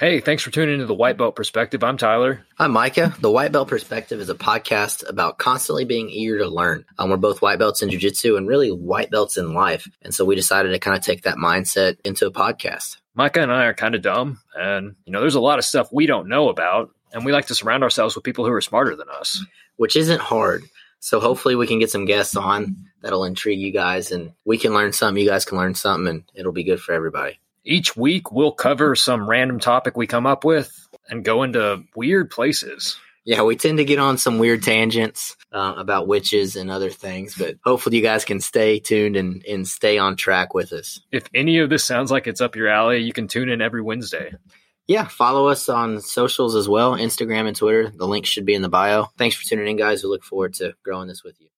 Hey, thanks for tuning into the White Belt Perspective. I'm Tyler. I'm Micah. The White Belt Perspective is a podcast about constantly being eager to learn. Um, we're both white belts in jiu-jitsu and really white belts in life. And so we decided to kind of take that mindset into a podcast. Micah and I are kind of dumb, and you know, there's a lot of stuff we don't know about, and we like to surround ourselves with people who are smarter than us. Which isn't hard. So hopefully we can get some guests on that'll intrigue you guys and we can learn something, you guys can learn something and it'll be good for everybody. Each week, we'll cover some random topic we come up with and go into weird places. Yeah, we tend to get on some weird tangents uh, about witches and other things, but hopefully you guys can stay tuned and, and stay on track with us. If any of this sounds like it's up your alley, you can tune in every Wednesday. Yeah, follow us on socials as well Instagram and Twitter. The link should be in the bio. Thanks for tuning in, guys. We look forward to growing this with you.